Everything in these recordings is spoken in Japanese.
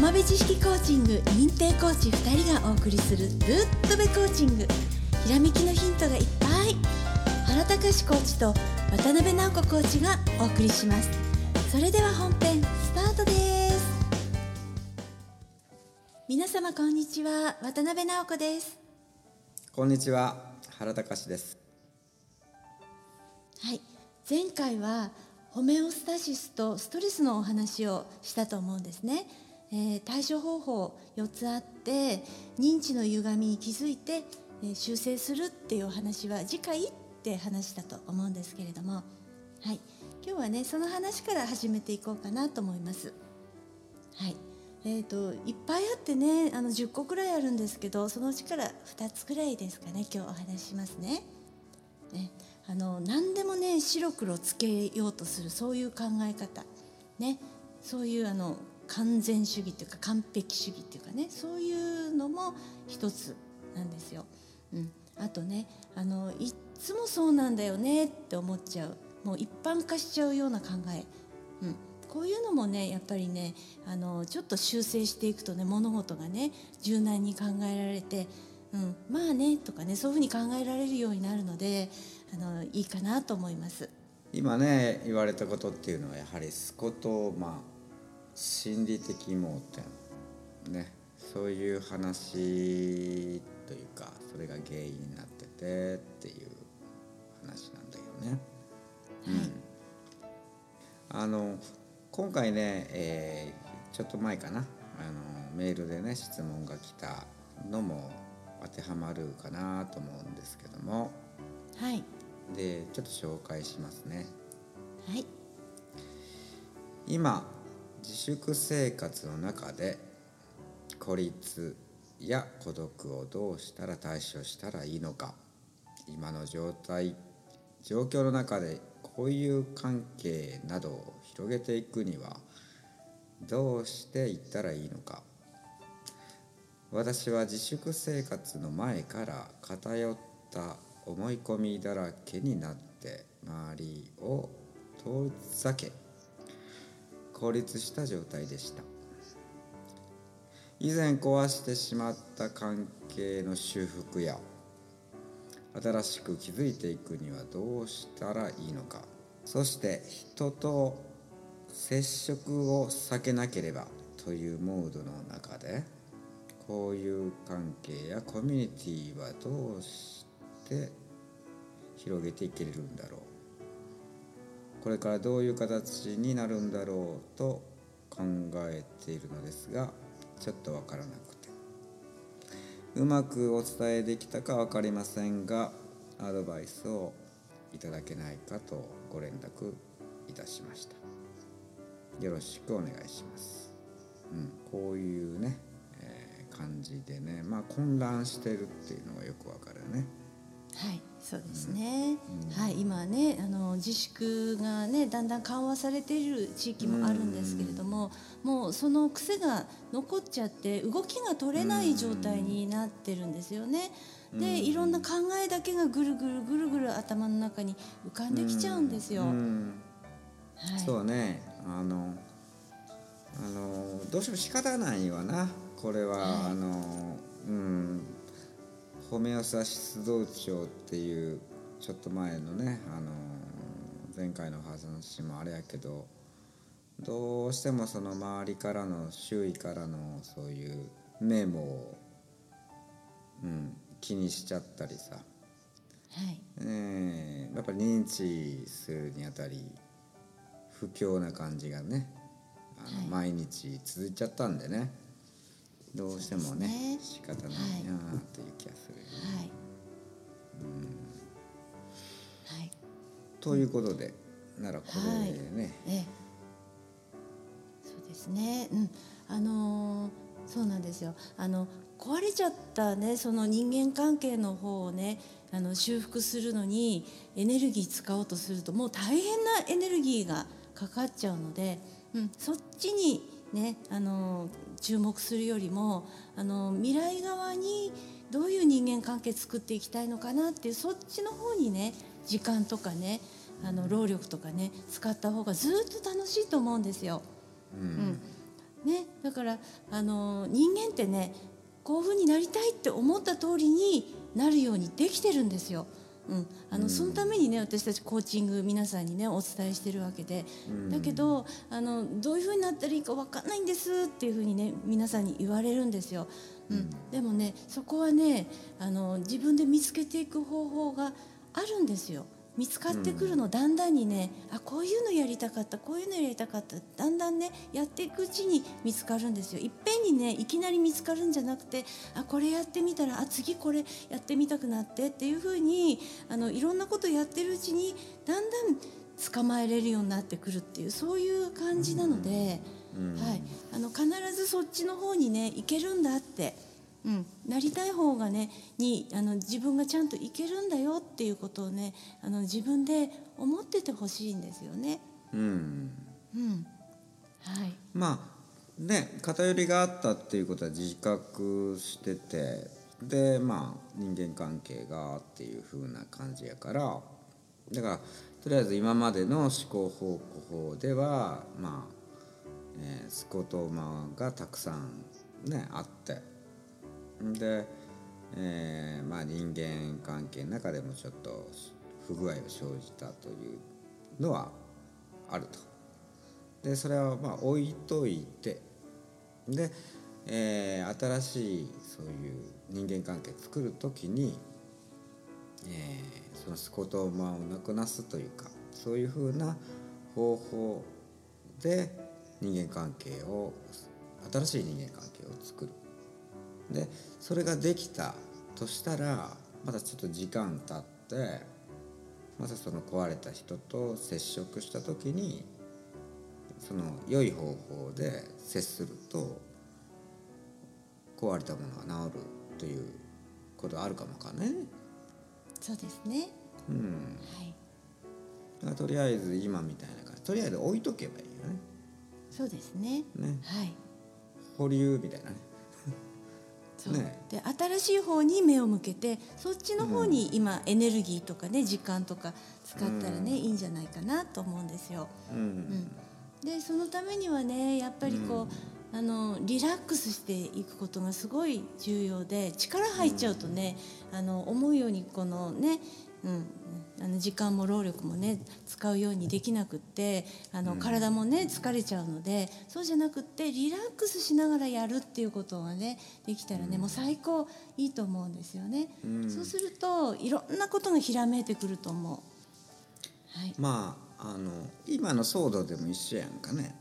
浜辺知識コーチング認定コーチ2人がお送りするぶっとべコーチング。ひらめきのヒントがいっぱい。原隆コーチと渡辺直子コーチがお送りします。それでは本編スタートです。皆様こんにちは。渡辺直子です。こんにちは。原隆です。はい。前回はホメオスタシスとストレスのお話をしたと思うんですね、えー、対処方法4つあって認知の歪みに気づいて、えー、修正するっていうお話は次回って話したと思うんですけれども。はい。今日はねその話から始めていこうかなと思います。はい。えーと、いっぱいあってねあの10個くらいあるんですけどそのうちから2つくらいですかね今日お話ししますね。ね。あの何でもね白黒つけようとするそういう考え方。ね。そういうあの完全主義というか完璧主義っていうかねそういうのも一つなんですよ。うん、あとねあのいっつもそうなんだよねって思っちゃう。もう一般化しちゃうような考え、うん、こういうのもねやっぱりねあのちょっと修正していくとね物事がね柔軟に考えられて、うん、まあねとかねそういうふうに考えられるようになるのであのいいかなと思います。今ね言われたことっていうのはやはりスコとまあ心理的盲点。ね。そういう話というかそれが原因になっててっていう話なんだよね。はい、うん、あの今回ね、えー、ちょっと前かな。あのメールでね質問が来たのも当てはまるかなと思うんですけども。はい。でちょっと紹介しますね。はい。今自粛生活の中で孤立や孤独をどうしたら対処したらいいのか。今の状態状況の中で交友関係などを広げていくにはどうしていったらいいのか。私は自粛生活の前から偏った思い込みだらけになって周りを通り避け孤立した状態でした。以前壊してしまった関係の修復や新しく築いていくにはどうしたらいいのか。そして人と接触を避けなければというモードの中で交友関係やコミュニティはどうして広げていけるんだろう。これからどういう形になるんだろうと考えているのですがちょっと分からなくて。うまくお伝えできたか分かりませんがアドバイスをいただけないかとご連絡いたしました。よろしくお願いします、うん、こういうね、えー、感じでねまあ混乱してるっていうのがよくわかるね。はいそうですね、うん、はい、今ねあの自粛がねだんだん緩和されている地域もあるんですけれども、うん、もうその癖が残っちゃって動きが取れない状態になってるんですよね。でいろんな考えだけがぐるぐるぐるぐる頭の中に浮かんできちゃうんですよ。はい、そうね。あのあのどうしても仕方ないわな。これは、はい、あのうんホメオサシス道長っていうちょっと前のねあの前回の話もあれやけどどうしてもその周りからの周囲からのそういうメモを、うん、気にしちゃったりさ、はい。えー、やっぱり認知するにあたり不況な感じがねあの、毎日続いちゃったんでねどうしてもねね仕方ないなっていう気がする、ね、はい、うん。はい、ということでならこれね、はい、そうですね。うん。あのー、そうなんですよ。あの壊れちゃったねその人間関係の方をねあの修復するのにエネルギー使おうとするともう大変なエネルギーがかかっちゃうので、うん、そっちにねあの注目するよりもあの未来側にどういう人間関係作っていきたいのかなっていうそっちの方にね時間とかねあの労力とかね使った方がずっと楽しいと思うんですよ。うん、うんね、だからあの人間ってねこういうふうになりたいって思った通りになるようにできてるんですよ。うん、あの、そのためにね私たちコーチング皆さんにねお伝えしてるわけで、だけどあのどういうふうになったらいいか分かんないんですっていうふうにね皆さんに言われるんですよ。うん、でもねそこはねあの自分で見つけていく方法があるんですよ。見つかってくるのだんだんにね、うん、あこういうのやりたかったこういうのやりたかっただんだんねやっていくうちに見つかるんですよ。いっぺんにねいきなり見つかるんじゃなくてあこれやってみたらあ次これやってみたくなってっていうふうにあのいろんなことやってるうちにだんだん捕まえれるようになってくるっていうそういう感じなので、うん、はい、あの必ずそっちの方にね行けるんだって。うん、なりたい方がねにあの自分がちゃんといけるんだよっていうことをねあの自分で思っててほしいんですよね。うん、うん、はい、まあね偏りがあったっていうことは自覚しててでまあ人間関係がっていう風な感じやからだからとりあえず今までの思考方法ではまあ、えー、スコトーマがたくさんねあってで、えー、まあ人間関係の中でもちょっと不具合を生じたというのはあると。でそれはまあ置いといてで、えー、新しいそういう人間関係作る時に、えー、そのスコトーマをなくなすというかそういうふうな方法で人間関係を新しい人間関係を作るでそれができたとしたらまたちょっと時間経ってまたその壊れた人と接触した時にその良い方法で接すると壊れたものが治るということあるかもかね。そうですね。うん。はい。とりあえず今みたいな感じとりあえず置いとけばいいよね。そうですね。ね。はい。保留みたいなね。ね、で新しい方に目を向けてそっちの方に今エネルギーとかね時間とか使ったらね、うん、いいんじゃないかなと思うんですよ。うん、うん、でそのためにはねやっぱりこう、あのリラックスしていくことがすごい重要で力入っちゃうとね、あの思うようにこのね、うん、あの時間も労力もね使うようにできなくってあの、体もね疲れちゃうのでそうじゃなくってリラックスしながらやるっていうことがねできたらね、もう最高いいと思うんですよね。そうするといろんなことがひらめいてくると思う。はい、まああの今の騒動でも一緒やんかね。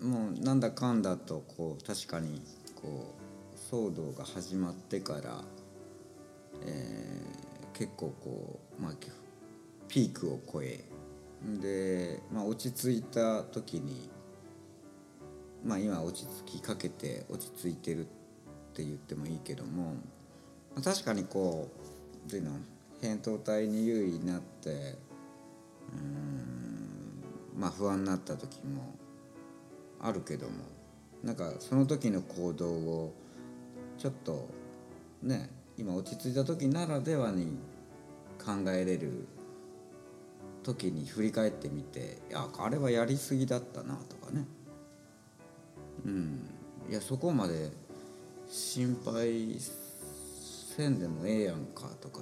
もうなんだかんだとこう確かにこう騒動が始まってから、えー、結構こうまあ、ピークを超え。で、まあ、落ち着いた時に、まあ、今落ち着きかけて落ち着いてるって言ってもいいけども、まあ、確かにこうでの扁桃体に優位になってうんまあ不安になった時もあるけどもなんかその時の行動をちょっとね今落ち着いた時ならではに考えれる時に振り返ってみていやあれはやりすぎだったなとかね。うん。いやそこまで心配せんでもええやんかとか。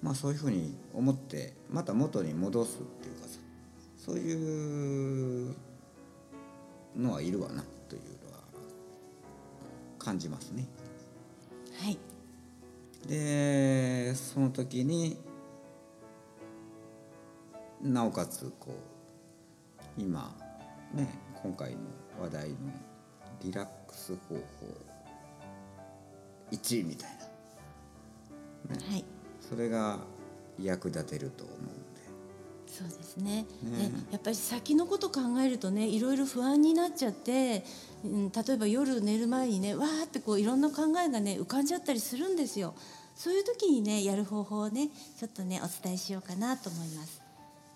まあそういうふうに思ってまた元に戻すっていうかさ。そういうのはいるわなというのは感じますね。はい。でその時になおかつこう今ね今回の話題のリラックス方法1位みたいな、ね、はい、それが役立てると思うそうですね。ね。やっぱり先のこと考えるとねいろいろ不安になっちゃって、うん、例えば夜寝る前にねわーってこういろんな考えがね浮かんじゃったりするんですよ。そういう時にねやる方法をねちょっとねお伝えしようかなと思います。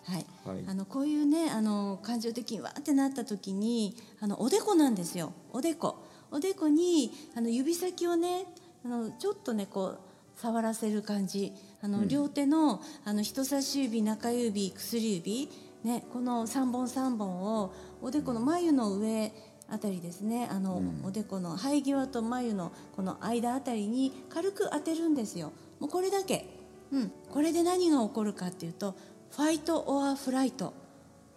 はい、はい、あのこういうねあの感情的にわってなった時にあのおでこなんですよ。おでこ。おでこにあの指先をねあのちょっとねこう触らせる感じあの、うん、両手のあの人差し指中指薬指ねこの3本3本をおでこの眉の上あたりですねあの、うん。おでこの生え際と眉のこの間あたりに軽く当てるんですよ。もうこれだけ、うん、これで何が起こるかっていうとファイト・オア・フライト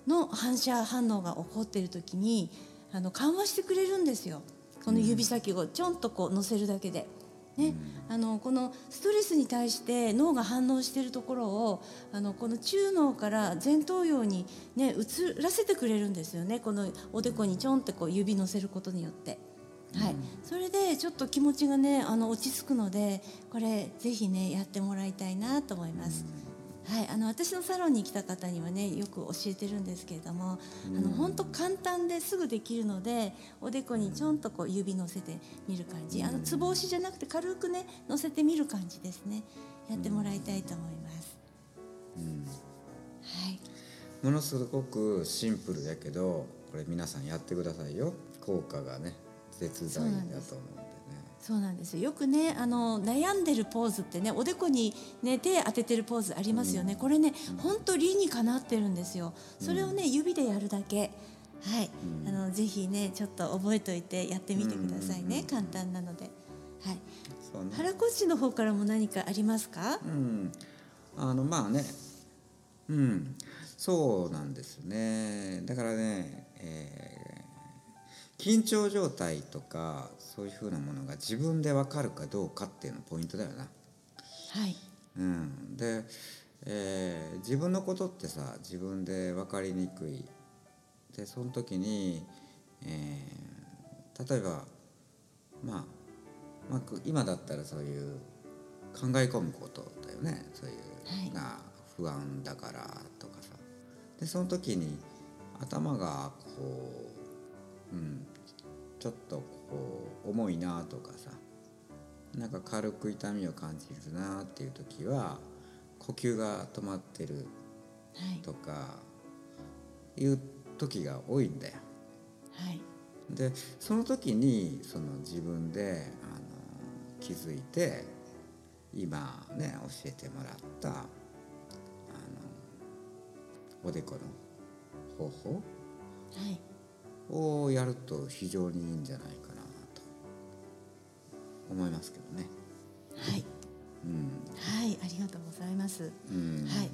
の反射反応が起こっている時にあの緩和してくれるんですよ。この指先をちょんとこう乗せるだけで。ね、あのこのストレスに対して脳が反応しているところをあのこの中脳から前頭葉に、ね、移らせてくれるんですよね。このおでこにちょんってこう指乗せることによって。はい、それでちょっと気持ちがねあの落ち着くのでこれぜひねやってもらいたいなと思います。はい、あの私のサロンに来た方にはねよく教えてるんですけれども、あの本当簡単ですぐできるのでおでこにちょんとこう指乗せてみる感じ。あのつぼ押しじゃなくて軽くね乗せてみる感じですね。やってもらいたいと思います。はい、ものすごくシンプルやけどこれ皆さんやってくださいよ。効果がね絶大だと思うそうなんですよ。よくねあの悩んでるポーズってねおでこに、ね、手当ててるポーズありますよね、これね本当理にかなってるんですよ。それをね指でやるだけ。はい、あのぜひねちょっと覚えておいてやってみてくださいね、簡単なので。はい。ね。原コーチの方からも何かありますか？うん。あのまあね。うん。そうなんですね。だからね、えー緊張状態とかそういうふうなものが自分で分かるかどうかっていうのポイントだよな。はい。うん、で、えー自分のことってさ自分で分かりにくい。でその時に、えー例えば、まあ、まあく今だったらそういう考え込むことだよね。そういう、はい。な不安だからとかさ。でその時に頭がこう、うん、ちょっとこう重いなとかさなんか軽く痛みを感じるなっていう時は呼吸が止まってるはい。とかいう時が多いんだよ。はい。でその時にその自分であの気づいて今ね教えてもらったあのおでこの方法はいをやると非常にいいんじゃないかなと思いますけどね。はい。うん。はいありがとうございます。うん。はい、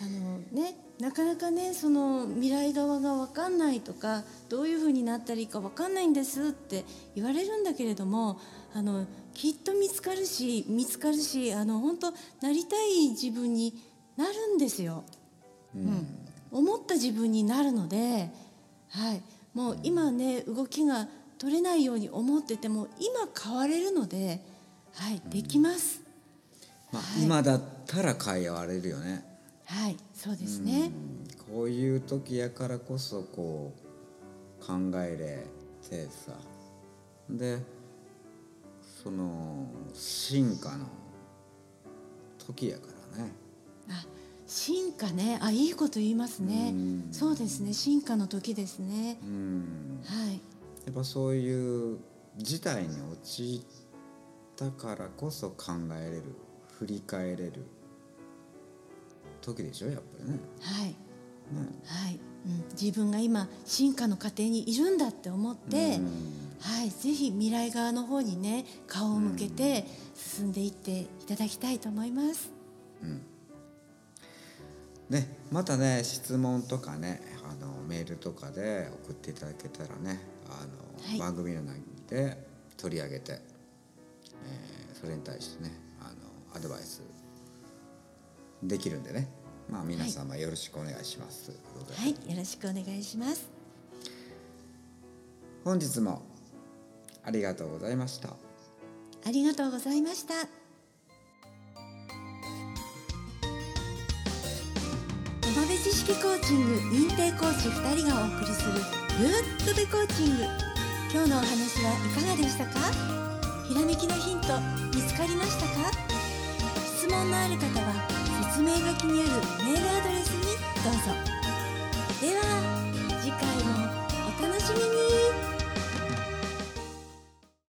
あのね、なかなかねその未来側が分かんないとかどういうふうになったらいいか分かんないんですって言われるんだけれどもあのきっと見つかるし見つかるしあの本当なりたい自分になるんですよ。うん。思った自分になるので、はい、もう今ね動きが取れないように思ってても今変われるので、はい、できます。まあ、はい今だったら変われるよね。はい、そうですね。うんこういう時やからこそこう考えれてさでその進化の時やからねあ進化ね。あいいこと言いますね。うん。そうですね。進化の時ですね。うん。はい。やっぱそういう事態に陥ったからこそ考えれる振り返れる時でしょ？やっぱりね。はい。ね。はい、うん、自分が今進化の過程にいるんだって思って、うん。はい。ぜひ未来側の方にね顔を向けて進んでいっていただきたいと思いますね、またね質問とかねあのメールとかで送っていただけたらねあの、はい。番組の中で取り上げて、えーそれに対してねあのアドバイスできるんでね。まあ皆様よろしくお願いします、といはいよろしくお願いします。本日もありがとうございました。ありがとうございました知識コーチング認定コーチ2人がお送りする「グッドベコーチング」今日のお話はいかがでしたか？ひらめきのヒント見つかりましたか？質問のある方は説明書きにあるメールアドレスにどうぞ。